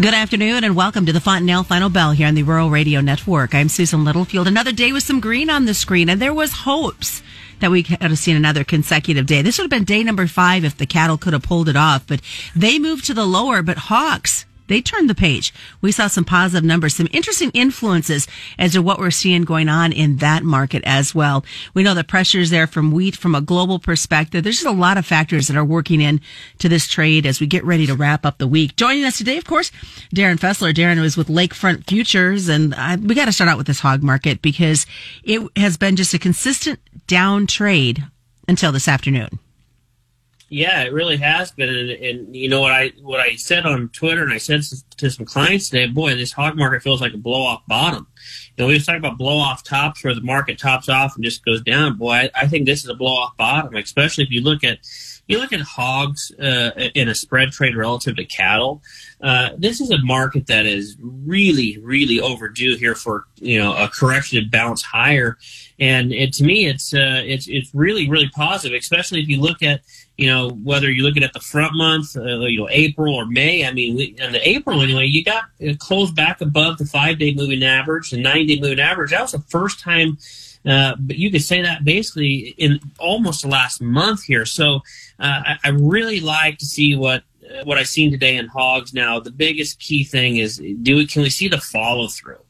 Good afternoon and welcome to the Fontanelle Final Bell here on the Rural Radio Network. I'm Susan Littlefield. Another day with some green on the screen, and there was hopes that we could have seen another consecutive day. This would have been day number five if the cattle could have pulled it off, but they moved to the lower, but Hogs they turned the page. We saw some positive numbers, some interesting influences as to what we're seeing going on in that market as well. We know the pressures there from wheat from a global perspective. There's just a lot of factors that are working in to this trade as we get ready to wrap up the week. Joining us today, of course, Darin Fessler. Darin was with Lakefront Futures, and I, we got to start out with this hog market because it has been just a consistent down trade until this afternoon. Yeah, it really has been, and, and, you know what I what I said on Twitter, and I said to some clients today, boy, this hog market feels like a blow off bottom. You know, we was talking about blow off tops where the market tops off and just goes down. Boy, I, I think this is a blow off bottom, especially if you look at you look at hogs uh, in a spread trade relative to cattle. Uh, this is a market that is really, really overdue here for you know a correction to bounce higher, and it, to me, it's uh, it's it's really, really positive, especially if you look at you know, whether you're looking at the front month, uh, you know, April or May. I mean, we, in the April anyway, you got it closed back above the five day moving average, the nine day moving average. That was the first time. Uh, but you could say that basically in almost the last month here. So uh, I, I really like to see what what I've seen today in hogs. Now, the biggest key thing is do we can we see the follow through,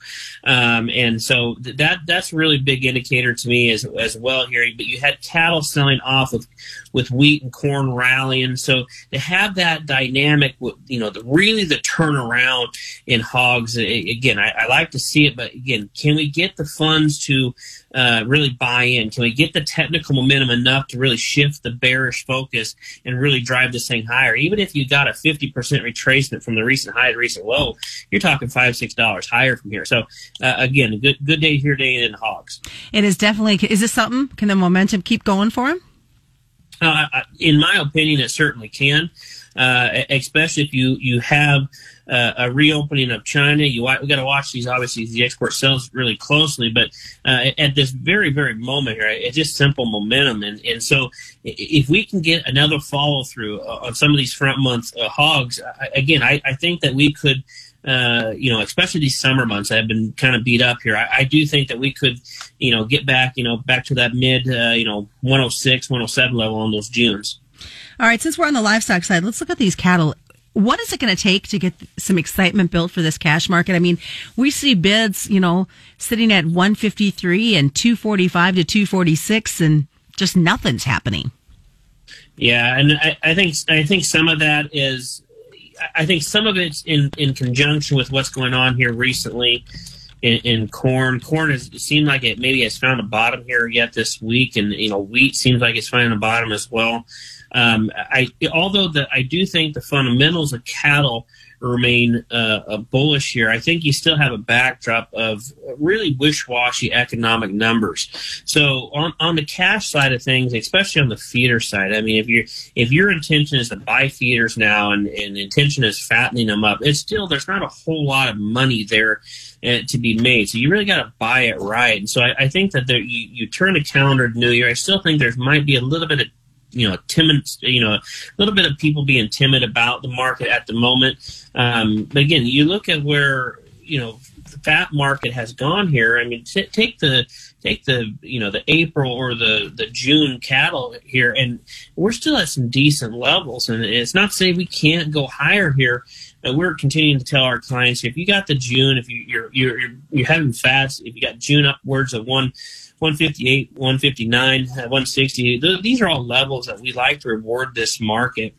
um, and so that that's really big indicator to me as as well here. But you had cattle selling off with with wheat and corn rallying, so to have that dynamic, you know, the really the turnaround in hogs. Again, I, I like to see it, but again, can we get the funds to uh, really buy in? Can we get the technical momentum enough to really shift the bearish focus and really drive this thing higher? Even if you got a 50% retracement from the recent high to recent low, you're talking five, six dollars higher from here. So uh, again, good good day here today in the hogs. It is definitely. Is this something? Can the momentum keep going for him? Uh, in my opinion, it certainly can, uh, especially if you you have uh, a reopening of China. You we got to watch these obviously the export sales really closely, but uh, at this very very moment here, it's just simple momentum, and and so if we can get another follow through on some of these front month uh, hogs, again, I, I think that we could. Uh, you know, especially these summer months have been kind of beat up here. I, I, do think that we could, you know, get back, you know, back to that mid, uh, you know, 106, 107 level on those Junes. All right, since we're on the livestock side, let's look at these cattle what is it going to take to get some excitement built for this cash market? I mean, we see bids, you know, sitting at 153 and 245 to 246 and just nothing's happening. Yeah, and I, I think I think some of that is I think some of it's in in conjunction with what's going on here recently in, in corn. Corn has seemed like it maybe has found a bottom here yet this week, and you know wheat seems like it's finding a bottom as well. Um, I although the, I do think the fundamentals of cattle remain uh, bullish here. I think you still have a backdrop of really wish-washy economic numbers. So on, on the cash side of things, especially on the feeder side, I mean, if you if your intention is to buy feeders now and, and intention is fattening them up, it's still there's not a whole lot of money there uh, to be made. So you really got to buy it right. And so I, I think that there, you, you turn a calendar to New Year. I still think there might be a little bit of you know timid you know a little bit of people being timid about the market at the moment. Um, but again you look at where you know the fat market has gone here. I mean t- take the take the you know the april or the the june cattle here and we're still at some decent levels. And it's not to say we can't go higher here and we're continuing to tell our clients if you got the june if you, you're you're you're, having fats if you got june upwards of one 158, 159, uh, 160. These are all levels that we like to reward this market.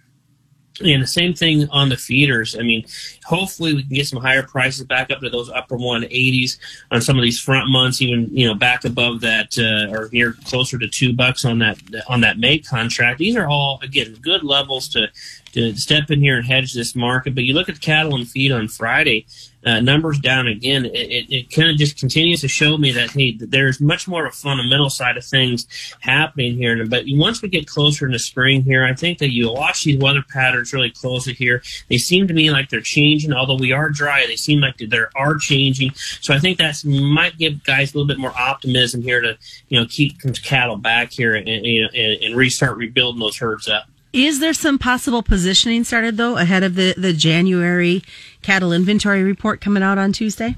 And the same thing on the feeders. I mean, hopefully we can get some higher prices back up to those upper 180s on some of these front months, even you know back above that uh, or near closer to two bucks on that on that May contract. These are all again good levels to to step in here and hedge this market. But you look at cattle and feed on Friday, uh, numbers down again. It, it, it kind of just continues to show me that hey, there's much more of a fundamental side of things happening here. But once we get closer in the spring here, I think that you watch these weather patterns really closely here. They seem to me like they're changing. Although we are dry, they seem like they are changing. So I think that might give guys a little bit more optimism here to you know keep cattle back here and and, and restart rebuilding those herds up. Is there some possible positioning started though ahead of the, the January cattle inventory report coming out on Tuesday?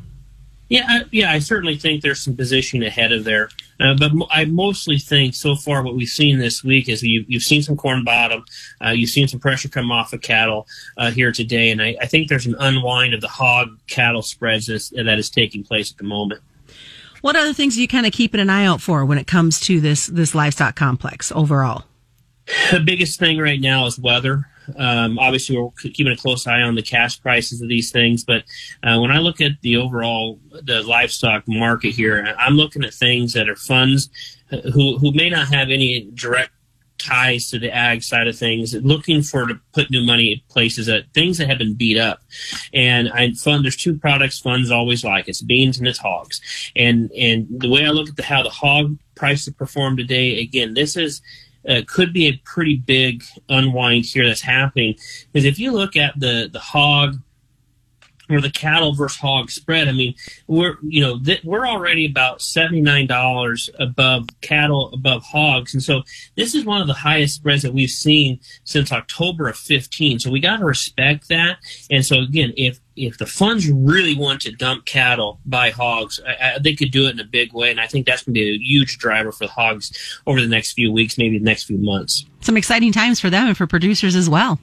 Yeah, I, yeah, I certainly think there's some positioning ahead of there. Uh, but I mostly think so far what we've seen this week is you, have seen some corn bottom, uh, you've seen some pressure come off of cattle uh, here today, and I, I, think there's an unwind of the hog cattle spreads that is, that is taking place at the moment. What other things are you kind of keeping an eye out for when it comes to this this livestock complex overall? The biggest thing right now is weather. Um, obviously, we're keeping a close eye on the cash prices of these things, but uh, when I look at the overall the livestock market here, I'm looking at things that are funds who who may not have any direct ties to the ag side of things, looking for to put new money in places that things that have been beat up. And I fund there's two products funds always like it's beans and it's hogs. And and the way I look at the how the hog prices perform today, again, this is uh, could be a pretty big unwind here that's happening. Because if you look at the the hog or the cattle versus hog spread, I mean, we're you know th- we're already about seventy nine dollars above cattle above hogs, and so this is one of the highest spreads that we've seen since October of fifteen. So we got to respect that. And so again, if if the funds really want to dump cattle by hogs, I, I, they could do it in a big way, and I think that's going to be a huge driver for the hogs over the next few weeks, maybe the next few months. Some exciting times for them and for producers as well.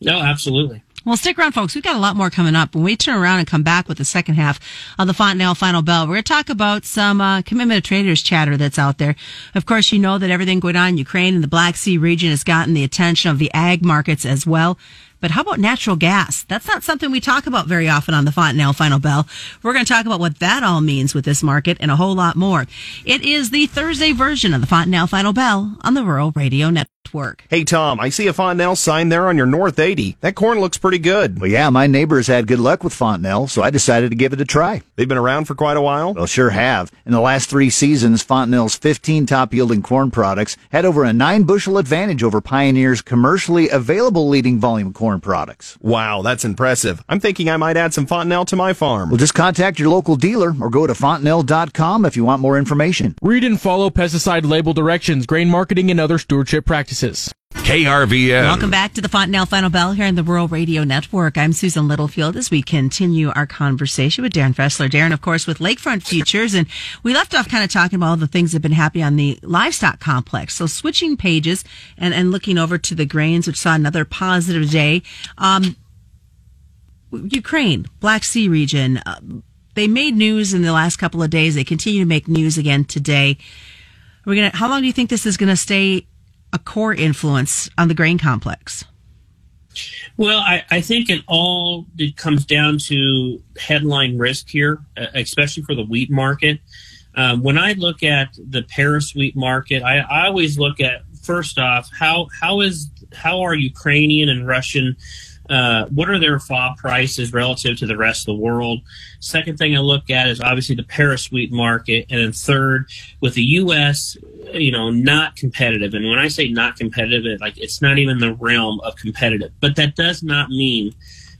No, absolutely. Well, stick around, folks. We've got a lot more coming up. When we turn around and come back with the second half of the Fontanelle Final Bell, we're going to talk about some uh, commitment of traders chatter that's out there. Of course, you know that everything going on in Ukraine and the Black Sea region has gotten the attention of the ag markets as well. But how about natural gas? That's not something we talk about very often on the Fontanelle Final Bell. We're going to talk about what that all means with this market and a whole lot more. It is the Thursday version of the Fontanelle Final Bell on the Rural Radio Network. Hey, Tom, I see a Fontanelle sign there on your North 80. That corn looks pretty good. Well, yeah, my neighbors had good luck with Fontanelle, so I decided to give it a try. They've been around for quite a while? Well, sure have. In the last three seasons, Fontanelle's 15 top yielding corn products had over a nine bushel advantage over Pioneer's commercially available leading volume corn products. Wow, that's impressive. I'm thinking I might add some Fontanelle to my farm. Well, just contact your local dealer or go to fontanelle.com if you want more information. Read and follow pesticide label directions, grain marketing, and other stewardship practices. KRVN. Welcome back to the Fontanelle Final Bell here in the Rural Radio Network. I'm Susan Littlefield as we continue our conversation with Darin Fessler. Darin, of course, with Lakefront Futures. And we left off kind of talking about all the things that have been happening on the livestock complex. So switching pages and, and looking over to the grains, which saw another positive day. Um, Ukraine, Black Sea region, uh, they made news in the last couple of days. They continue to make news again today. We're gonna. How long do you think this is going to stay a core influence on the grain complex? Well, I, I think it all it comes down to headline risk here, uh, especially for the wheat market. Um, when I look at the Paris wheat market, I, I always look at first off how how is how are Ukrainian and Russian uh, what are their FOB prices relative to the rest of the world? Second thing I look at is obviously the Paris wheat market, and then third, with the U.S., you know, not competitive. And when I say not competitive, it, like it's not even the realm of competitive. But that does not mean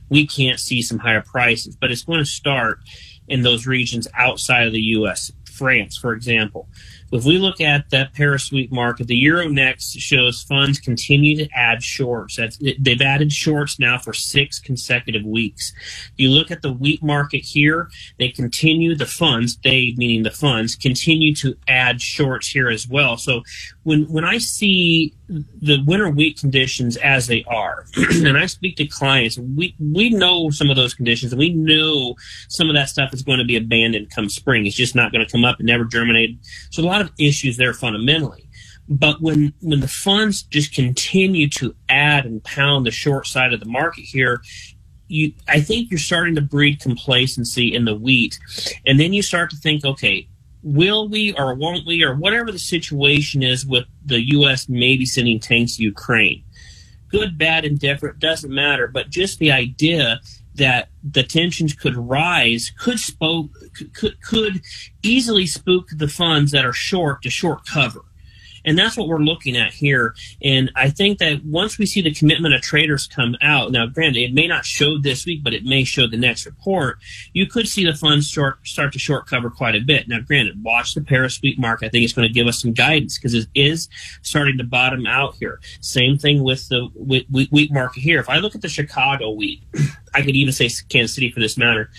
we can't see some higher prices. But it's going to start in those regions outside of the U.S. France, for example. If we look at that Paris market, the Euronext shows funds continue to add shorts. That's, they've added shorts now for six consecutive weeks. You look at the wheat market here, they continue the funds, they meaning the funds, continue to add shorts here as well. So when when I see the winter wheat conditions as they are, and I speak to clients, we we know some of those conditions, and we know some of that stuff is going to be abandoned come spring. It's just not going to come up and never germinate. So a lot of issues there fundamentally. But when when the funds just continue to add and pound the short side of the market here, you I think you're starting to breed complacency in the wheat, and then you start to think, okay, will we or won't we or whatever the situation is with the U.S. maybe sending tanks to Ukraine. Good, bad, indifferent doesn't matter, but just the idea that the tensions could rise could spoke could could easily spook the funds that are short to short cover. And that's what we're looking at here. And I think that once we see the commitment of traders come out, now granted, it may not show this week, but it may show the next report, you could see the funds short, start to short cover quite a bit. Now granted, watch the Paris wheat market. I think it's going to give us some guidance because it is starting to bottom out here. Same thing with the wheat market here. If I look at the Chicago wheat, I could even say Kansas City for this matter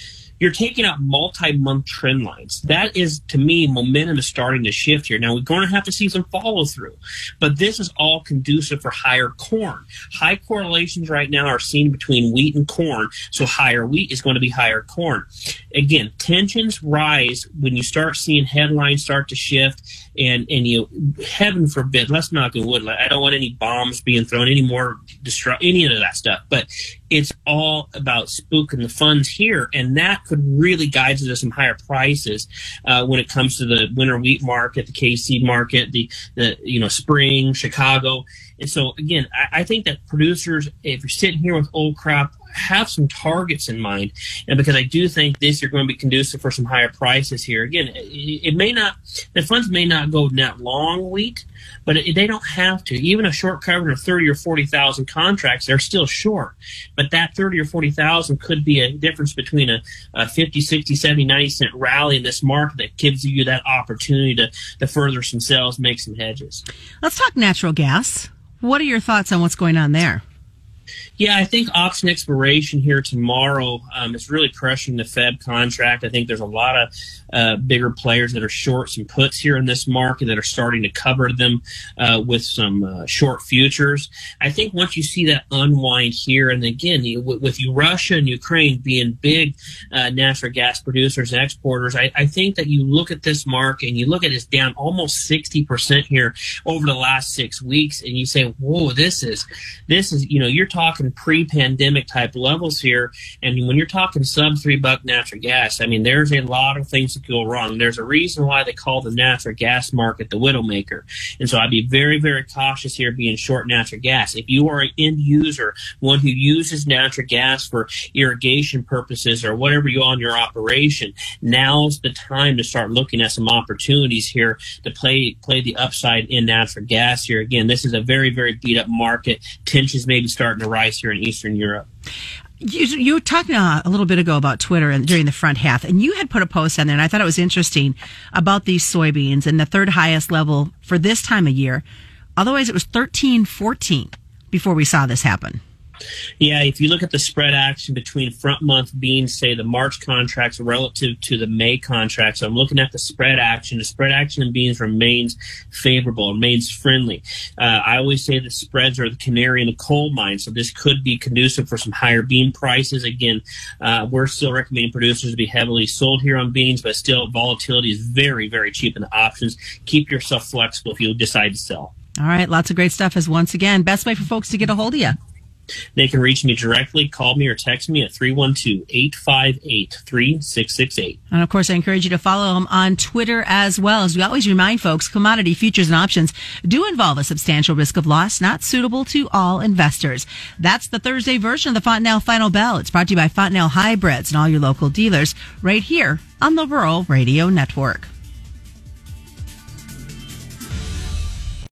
you're taking out multi-month trend lines. That is, to me, momentum is starting to shift here. Now we're going to have to see some follow through, but this is all conducive for higher corn. High correlations right now are seen between wheat and corn, so higher wheat is going to be higher corn. Again, tensions rise when you start seeing headlines start to shift and and you heaven forbid let's knock on wood i don't want any bombs being thrown any more destroy any of that stuff but it's all about spooking the funds here and that could really guide us to some higher prices uh, when it comes to the winter wheat market the kc market the the you know spring chicago. And so again I, I think that producers if you're sitting here with old crop have some targets in mind. And because I do think this year going to be conducive for some higher prices here. Again, it, may not, the funds may not go net long wheat, but it, they don't have to. Even a short cover of 30 or 40,000 contracts, they're still short. But that 30 or 40,000 could be a difference between a, a 50, 60, 70, 90 cent rally in this market that gives you that opportunity to, to further some sales, make some hedges. Let's talk natural gas. What are your thoughts on what's going on there? Yeah, I think option expiration here tomorrow um, is really crushing the Feb contract. I think there's a lot of uh, bigger players that are short some puts here in this market that are starting to cover them uh, with some uh, short futures. I think once you see that unwind here, and again, you, with you Russia and Ukraine being big uh, natural gas producers and exporters, I, I think that you look at this market and you look at it's down almost 60% here over the last six weeks, and you say, whoa, this is, this is, you know, you're talking talking pre-pandemic type levels here, and when you're talking sub three buck natural gas, I mean, there's a lot of things that go wrong. There's a reason why they call the natural gas market the widowmaker, and so I'd be very, very cautious here being short natural gas. If you are an end user, one who uses natural gas for irrigation purposes or whatever you on your operation, now's the time to start looking at some opportunities here to play play the upside in natural gas here. Again, this is a very, very beat up market. Tensions maybe starting to rise here in Eastern Europe. You, you were talking uh, a little bit ago about Twitter and during the front half, and you had put a post on there, and I thought it was interesting about these soybeans and the third highest level for this time of year. Otherwise, it was thirteen fourteen before we saw this happen. Yeah, if you look at the spread action between front month beans, say the March contracts relative to the May contracts, I'm looking at the spread action. The spread action in beans remains favorable, remains friendly. Uh, I always say the spreads are the canary in the coal mine, so this could be conducive for some higher bean prices. Again, uh, we're still recommending producers to be heavily sold here on beans, but still volatility is very, very cheap in the options. Keep yourself flexible if you decide to sell. All right, lots of great stuff. As once again, best way for folks to get a hold of you. They can reach me directly, call me or text me at 312-858-3668. And of course, I encourage you to follow them on Twitter as well. As we always remind folks, commodity futures and options do involve a substantial risk of loss, not suitable to all investors. That's the Thursday version of the Fontanelle Final Bell. It's brought to you by Fontanelle Hybrids and all your local dealers right here on the Rural Radio Network.